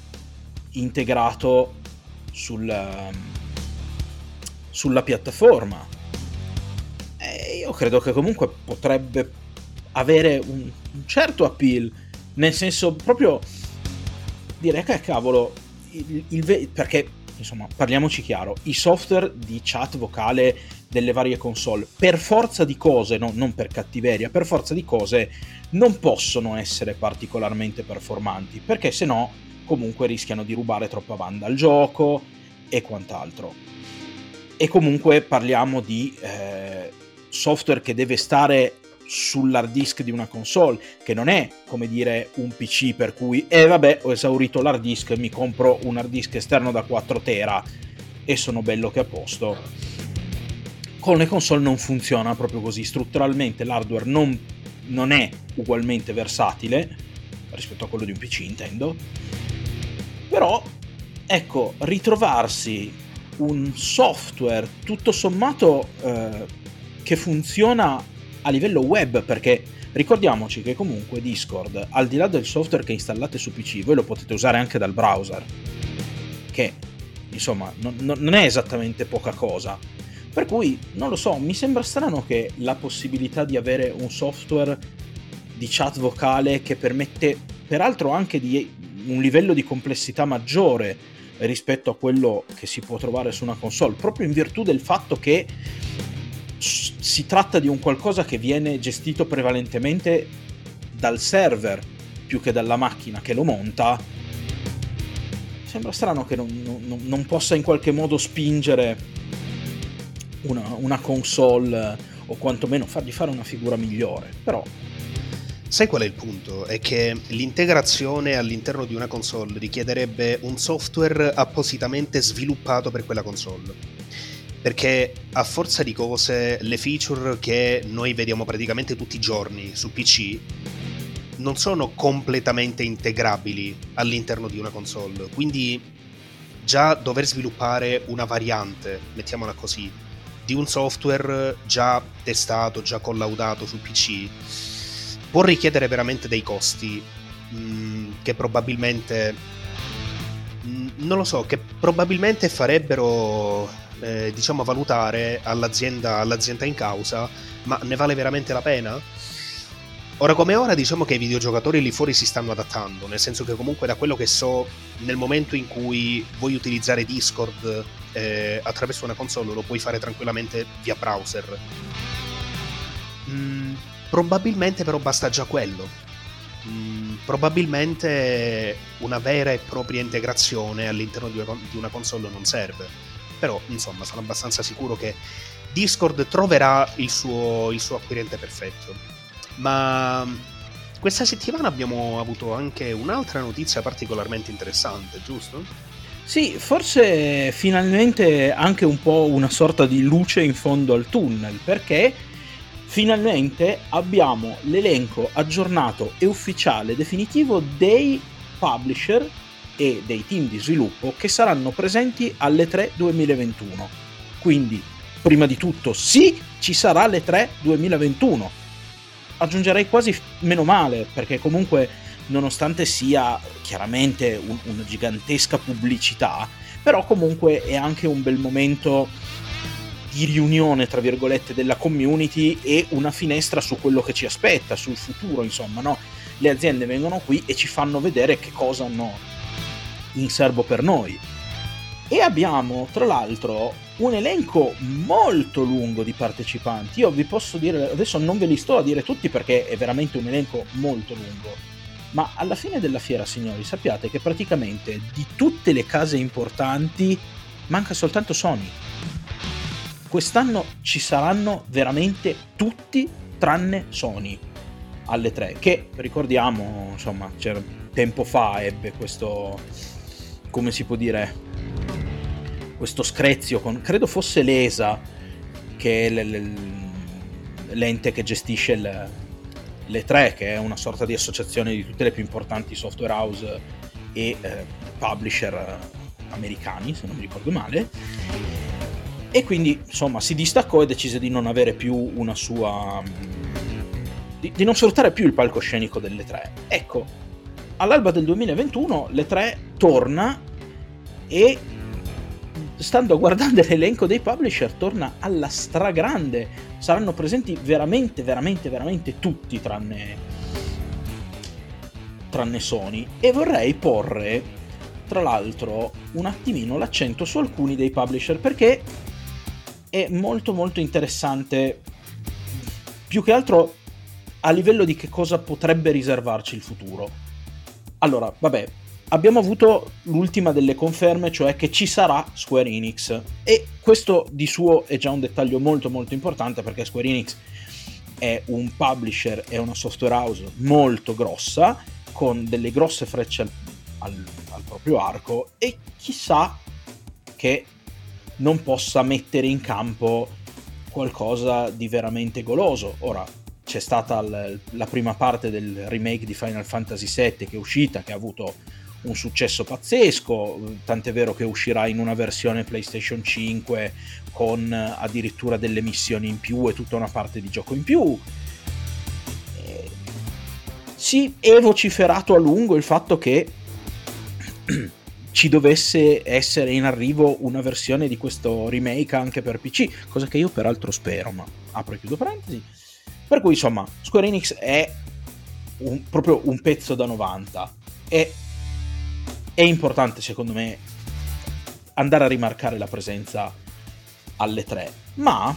integrato sul, um, sulla piattaforma. E io credo che comunque potrebbe avere un, un certo appeal, nel senso proprio dire che cavolo, il, il, perché insomma parliamoci chiaro, i software di chat vocale delle varie console, per forza di cose, no, non per cattiveria, per forza di cose non possono essere particolarmente performanti, perché se no comunque rischiano di rubare troppa banda al gioco e quant'altro. E comunque parliamo di eh, software che deve stare sull'hard disk di una console, che non è come dire un PC per cui, eh vabbè, ho esaurito l'hard disk, mi compro un hard disk esterno da 4 tera e sono bello che a posto. Con le console non funziona proprio così, strutturalmente l'hardware non, non è ugualmente versatile rispetto a quello di un PC intendo, però ecco, ritrovarsi un software tutto sommato eh, che funziona a livello web, perché ricordiamoci che comunque Discord, al di là del software che installate su PC, voi lo potete usare anche dal browser, che insomma non, non è esattamente poca cosa. Per cui, non lo so, mi sembra strano che la possibilità di avere un software di chat vocale che permette, peraltro anche di un livello di complessità maggiore rispetto a quello che si può trovare su una console, proprio in virtù del fatto che si tratta di un qualcosa che viene gestito prevalentemente dal server più che dalla macchina che lo monta. Sembra strano che non, non, non possa in qualche modo spingere una, una console o quantomeno fargli fare una figura migliore, però Sai qual è il punto? È che l'integrazione all'interno di una console richiederebbe un software appositamente sviluppato per quella console. Perché a forza di cose le feature che noi vediamo praticamente tutti i giorni su PC non sono completamente integrabili all'interno di una console. Quindi già dover sviluppare una variante, mettiamola così, di un software già testato, già collaudato su PC, può richiedere veramente dei costi mh, mm, che probabilmente mm, non lo so, che probabilmente farebbero eh, diciamo valutare all'azienda, all'azienda in causa, ma ne vale veramente la pena? Ora come ora diciamo che i videogiocatori lì fuori si stanno adattando, nel senso che comunque da quello che so, nel momento in cui vuoi utilizzare Discord eh, attraverso una console lo puoi fare tranquillamente via browser. Mm, probabilmente però basta già quello. Mm, probabilmente una vera e propria integrazione all'interno di una, di una console non serve. Però insomma sono abbastanza sicuro che Discord troverà il suo, il suo acquirente perfetto. Ma questa settimana abbiamo avuto anche un'altra notizia particolarmente interessante, giusto? Sì, forse finalmente anche un po' una sorta di luce in fondo al tunnel, perché finalmente abbiamo l'elenco aggiornato e ufficiale definitivo dei publisher e dei team di sviluppo che saranno presenti alle 3 2021. Quindi, prima di tutto, sì, ci sarà le 3 2021. Aggiungerei quasi meno male, perché comunque, nonostante sia chiaramente un, una gigantesca pubblicità, però comunque è anche un bel momento di riunione, tra virgolette, della community e una finestra su quello che ci aspetta, sul futuro, insomma, no? Le aziende vengono qui e ci fanno vedere che cosa hanno in serbo per noi. E abbiamo, tra l'altro, un elenco molto lungo di partecipanti. Io vi posso dire, adesso non ve li sto a dire tutti perché è veramente un elenco molto lungo. Ma alla fine della fiera, signori, sappiate che praticamente di tutte le case importanti manca soltanto Sony quest'anno ci saranno veramente tutti tranne Sony alle 3 che ricordiamo insomma tempo fa ebbe questo come si può dire questo screzio con credo fosse l'ESA che è l'ente che gestisce le, le 3 che è una sorta di associazione di tutte le più importanti software house e eh, publisher americani se non mi ricordo male e quindi insomma si distaccò e decise di non avere più una sua di, di non sfruttare più il palcoscenico delle tre. Ecco all'alba del 2021 le tre torna e stando guardando (laughs) l'elenco dei publisher torna alla stragrande. Saranno presenti veramente veramente veramente tutti tranne tranne Sony. E vorrei porre tra l'altro un attimino l'accento su alcuni dei publisher perché è molto molto interessante. Più che altro a livello di che cosa potrebbe riservarci il futuro. Allora, vabbè, abbiamo avuto l'ultima delle conferme, cioè che ci sarà Square Enix. E questo di suo è già un dettaglio molto molto importante perché Square Enix è un publisher, è una software house molto grossa con delle grosse frecce al, al, al proprio arco. E chissà che non possa mettere in campo qualcosa di veramente goloso. Ora, c'è stata l- la prima parte del remake di Final Fantasy VII che è uscita, che ha avuto un successo pazzesco, tant'è vero che uscirà in una versione PlayStation 5 con addirittura delle missioni in più e tutta una parte di gioco in più. Eh, si è vociferato a lungo il fatto che ci dovesse essere in arrivo una versione di questo remake anche per PC, cosa che io peraltro spero, ma apro e chiudo parentesi. Per cui insomma, Square Enix è un, proprio un pezzo da 90 e è importante secondo me andare a rimarcare la presenza alle 3, ma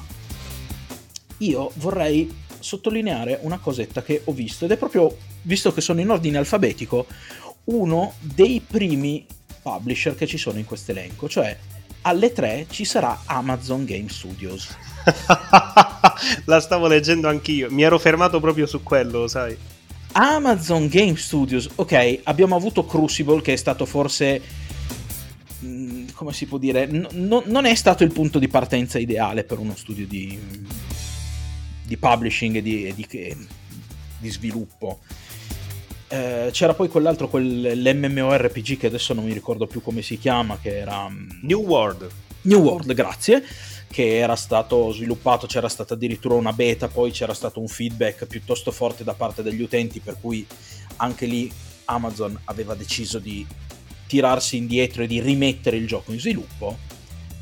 io vorrei sottolineare una cosetta che ho visto ed è proprio, visto che sono in ordine alfabetico, uno dei primi publisher che ci sono in questo elenco, cioè alle 3 ci sarà Amazon Game Studios. (laughs) La stavo leggendo anch'io, mi ero fermato proprio su quello, sai. Amazon Game Studios, ok, abbiamo avuto Crucible che è stato forse mm, come si può dire, n- non è stato il punto di partenza ideale per uno studio di, di publishing e di, di, di sviluppo. Eh, c'era poi quell'altro, quell'MMORPG che adesso non mi ricordo più come si chiama, che era... Mm, New World. New World, grazie, che era stato sviluppato, c'era stata addirittura una beta, poi c'era stato un feedback piuttosto forte da parte degli utenti, per cui anche lì Amazon aveva deciso di tirarsi indietro e di rimettere il gioco in sviluppo.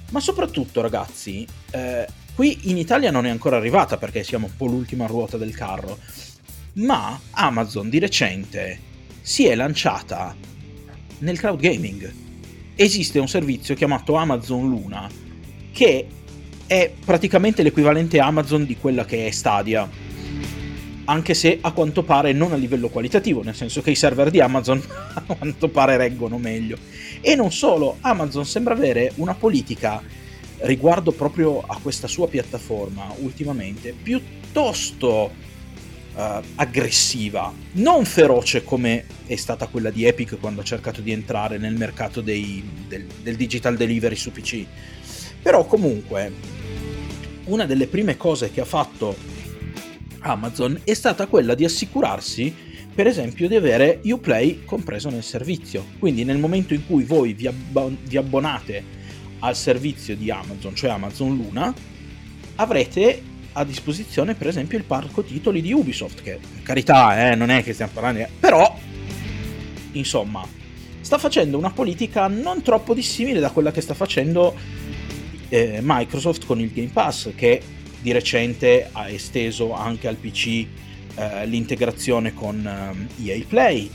Ma soprattutto, ragazzi, eh, qui in Italia non è ancora arrivata perché siamo un po' l'ultima ruota del carro ma Amazon di recente si è lanciata nel cloud gaming. Esiste un servizio chiamato Amazon Luna che è praticamente l'equivalente Amazon di quella che è Stadia. Anche se a quanto pare non a livello qualitativo, nel senso che i server di Amazon (laughs) a quanto pare reggono meglio. E non solo, Amazon sembra avere una politica riguardo proprio a questa sua piattaforma ultimamente piuttosto uh, aggressiva, non feroce come è stata quella di Epic quando ha cercato di entrare nel mercato dei, del, del digital delivery su PC. Però comunque una delle prime cose che ha fatto Amazon è stata quella di assicurarsi per esempio di avere Uplay compreso nel servizio. Quindi nel momento in cui voi vi, abbo- vi abbonate al servizio di Amazon, cioè Amazon Luna, avrete a disposizione per esempio il parco titoli di Ubisoft, che carità eh, non è che stiamo parlando, di... però insomma sta facendo una politica non troppo dissimile da quella che sta facendo eh, Microsoft con il Game Pass, che di recente ha esteso anche al PC eh, l'integrazione con eh, EA Play,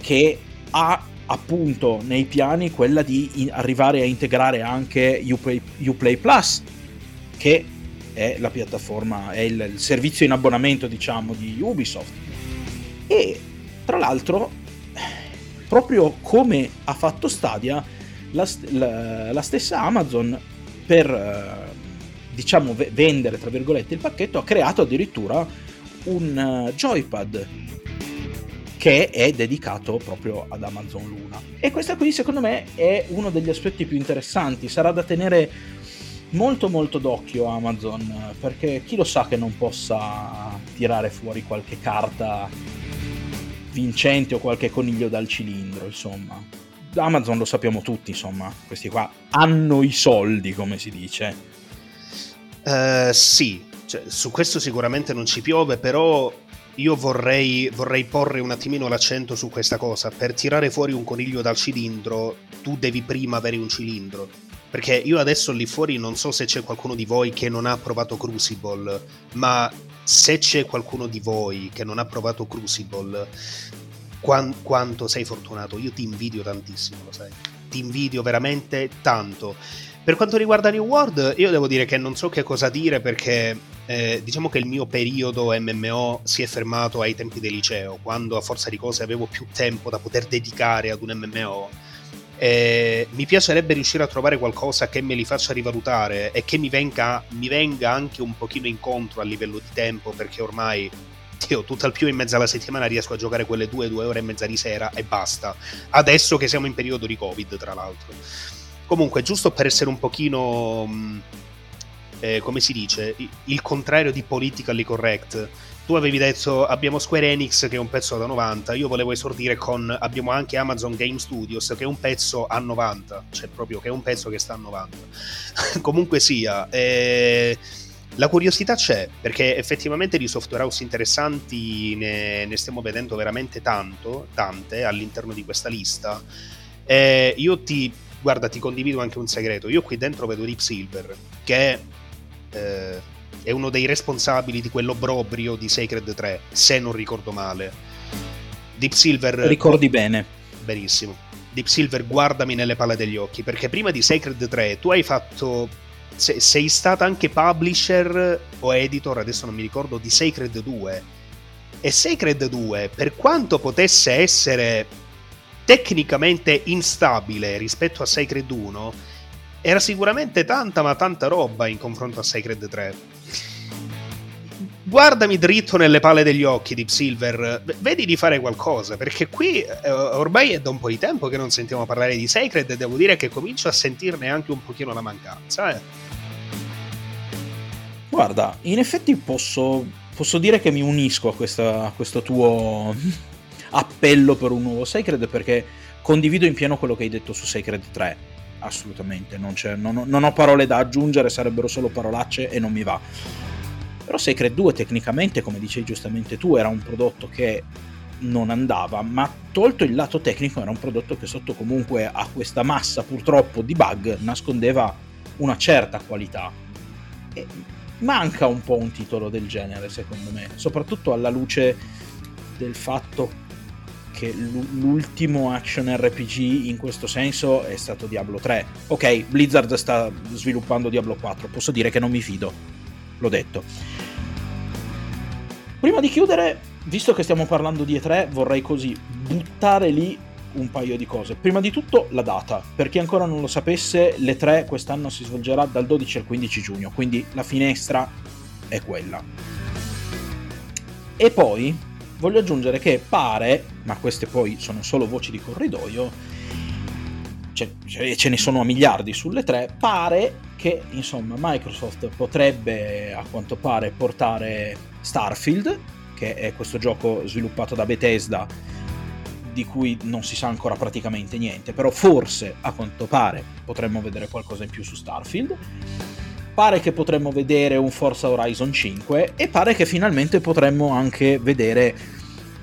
che ha appunto nei piani quella di in- arrivare a integrare anche Uplay, Uplay Plus, che è la piattaforma, è il, il servizio in abbonamento diciamo di Ubisoft. E tra l'altro, proprio come ha fatto Stadia, la, la, la stessa Amazon per eh, diciamo vendere tra virgolette il pacchetto ha creato addirittura un uh, joypad che è dedicato proprio ad Amazon Luna e questo qui secondo me è uno degli aspetti più interessanti sarà da tenere molto molto d'occhio Amazon perché chi lo sa che non possa tirare fuori qualche carta vincente o qualche coniglio dal cilindro insomma Amazon lo sappiamo tutti insomma questi qua hanno i soldi come si dice Uh, sì, cioè, su questo sicuramente non ci piove, però io vorrei, vorrei, porre un attimino l'accento su questa cosa. Per tirare fuori un coniglio dal cilindro, tu devi prima avere un cilindro. Perché io adesso lì fuori non so se c'è qualcuno di voi che non ha provato Crucible, ma se c'è qualcuno di voi che non ha provato Crucible, quan- quanto sei fortunato. Io ti invidio tantissimo, lo sai. Ti invidio veramente tanto per quanto riguarda New World, io devo dire che non so che cosa dire perché eh, diciamo che il mio periodo MMO si è fermato ai tempi del liceo, quando a forza di cose avevo più tempo da poter dedicare ad un MMO. Eh, mi piacerebbe riuscire a trovare qualcosa che me li faccia rivalutare e che mi venga, mi venga anche un pochino incontro a livello di tempo perché ormai io tutto al più in mezzo alla settimana riesco a giocare quelle due, due ore e mezza di sera e basta. Adesso che siamo in periodo di Covid, tra l'altro. Comunque, giusto per essere un pochino, mm, eh, come si dice, il contrario di politically correct, tu avevi detto abbiamo Square Enix che è un pezzo da 90, io volevo esordire con abbiamo anche Amazon Game Studios che è un pezzo a 90, cioè proprio che è un pezzo che sta a 90. (laughs) Comunque sia, eh, la curiosità c'è perché effettivamente di software house interessanti ne, ne stiamo vedendo veramente tanto, tante all'interno di questa lista. Eh, io ti guarda, ti condivido anche un segreto. Io qui dentro vedo Deep Silver, che eh, è uno dei responsabili di quell'obbrobrio di Sacred 3, se non ricordo male. Deep Silver. Ricordi bene. Benissimo. Deep Silver, guardami nelle palle degli occhi, perché prima di Sacred 3 tu hai fatto. sei stata anche publisher o editor, adesso non mi ricordo, di Sacred 2. E Sacred 2, per quanto potesse essere tecnicamente instabile rispetto a Sacred 1, era sicuramente tanta ma tanta roba in confronto a Sacred 3. Guardami dritto nelle palle degli occhi, Deep Silver, vedi di fare qualcosa, perché qui eh, ormai è da un po' di tempo che non sentiamo parlare di Sacred e devo dire che comincio a sentirne anche un pochino la mancanza. Eh. Guarda, in effetti posso, posso dire che mi unisco a, questa, a questo tuo (laughs) appello per un nuovo Sacred perché condivido in pieno quello che hai detto su Sacred 3. Assolutamente, non, non, non ho parole da aggiungere, sarebbero solo parolacce e non mi va. Però Sacred 2 tecnicamente, come dicevi giustamente tu, era un prodotto che non andava, ma tolto il lato tecnico era un prodotto che sotto comunque a questa massa purtroppo di bug nascondeva una certa qualità. E manca un po' un titolo del genere secondo me, soprattutto alla luce del fatto che l'ultimo action RPG in questo senso è stato Diablo 3. Ok, Blizzard sta sviluppando Diablo 4, posso dire che non mi fido, l'ho detto. Prima di chiudere, visto che stiamo parlando di E3, vorrei così buttare lì un paio di cose. Prima di tutto la data, per chi ancora non lo sapesse, l'E3 quest'anno si svolgerà dal 12 al 15 giugno, quindi la finestra è quella E poi voglio aggiungere che pare, ma queste poi sono solo voci di corridoio, ce, ce ne sono a miliardi sulle tre, pare che insomma Microsoft potrebbe a quanto pare portare Starfield, che è questo gioco sviluppato da Bethesda di cui non si sa ancora praticamente niente, però forse a quanto pare potremmo vedere qualcosa in più su Starfield. Pare che potremmo vedere un Forza Horizon 5 e pare che finalmente potremmo anche vedere,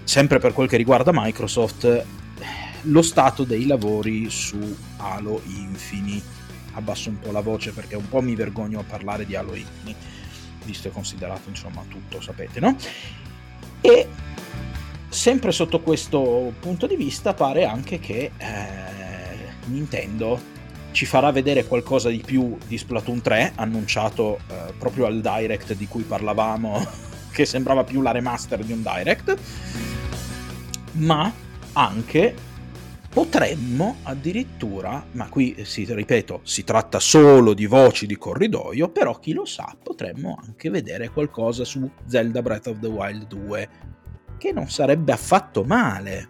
sempre per quel che riguarda Microsoft, lo stato dei lavori su Halo Infinite. Abbasso un po' la voce perché un po' mi vergogno a parlare di Halo Infinite, visto e considerato insomma tutto, sapete, no? E sempre sotto questo punto di vista pare anche che eh, Nintendo ci farà vedere qualcosa di più di Splatoon 3, annunciato eh, proprio al Direct di cui parlavamo, (laughs) che sembrava più la remaster di un Direct, ma anche potremmo addirittura, ma qui si ripeto, si tratta solo di voci di corridoio, però chi lo sa, potremmo anche vedere qualcosa su Zelda Breath of the Wild 2, che non sarebbe affatto male,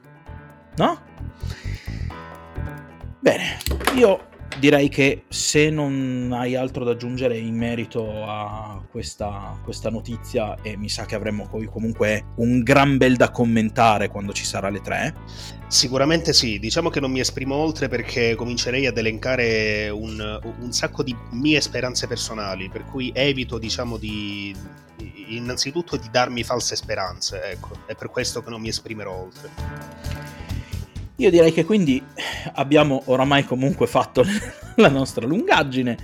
no? Bene, io direi che se non hai altro da aggiungere in merito a questa, questa, notizia, e mi sa che avremo poi comunque un gran bel da commentare quando ci sarà le tre. Sicuramente sì, diciamo che non mi esprimo oltre perché comincerei ad elencare un, un sacco di mie speranze personali, per cui evito diciamo di innanzitutto di darmi false speranze, ecco, è per questo che non mi esprimerò oltre. Io direi che quindi abbiamo oramai comunque fatto (laughs) la nostra lungaggine.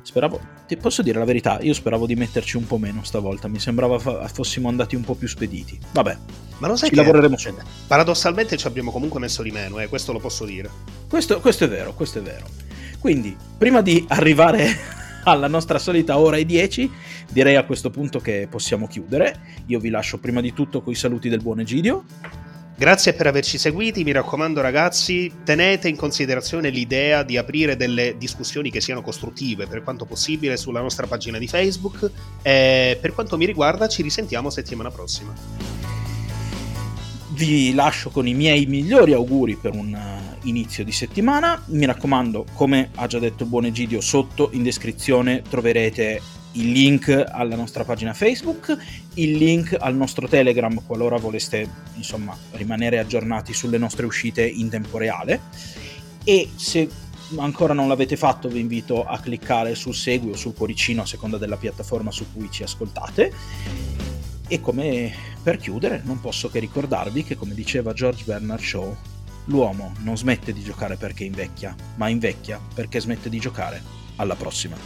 Speravo, ti posso dire la verità, io speravo di metterci un po' meno stavolta, mi sembrava fa- fossimo andati un po' più spediti. Vabbè, ma lo sai ci lavoreremo su. Paradossalmente ci abbiamo comunque messo di meno, eh, questo lo posso dire. Questo, questo è vero, questo è vero. Quindi, prima di arrivare (laughs) alla nostra solita ora e dieci, direi a questo punto che possiamo chiudere. Io vi lascio prima di tutto con i saluti del buon Egidio. Grazie per averci seguiti, mi raccomando ragazzi, tenete in considerazione l'idea di aprire delle discussioni che siano costruttive per quanto possibile sulla nostra pagina di Facebook e per quanto mi riguarda ci risentiamo settimana prossima. Vi lascio con i miei migliori auguri per un uh, inizio di settimana, mi raccomando, come ha già detto buon Egidio, sotto in descrizione troverete il link alla nostra pagina Facebook, il link al nostro Telegram qualora voleste insomma rimanere aggiornati sulle nostre uscite in tempo reale. E se ancora non l'avete fatto vi invito a cliccare sul segui o sul cuoricino a seconda della piattaforma su cui ci ascoltate. E come per chiudere non posso che ricordarvi che come diceva George Bernard Shaw l'uomo non smette di giocare perché invecchia ma invecchia perché smette di giocare. Alla prossima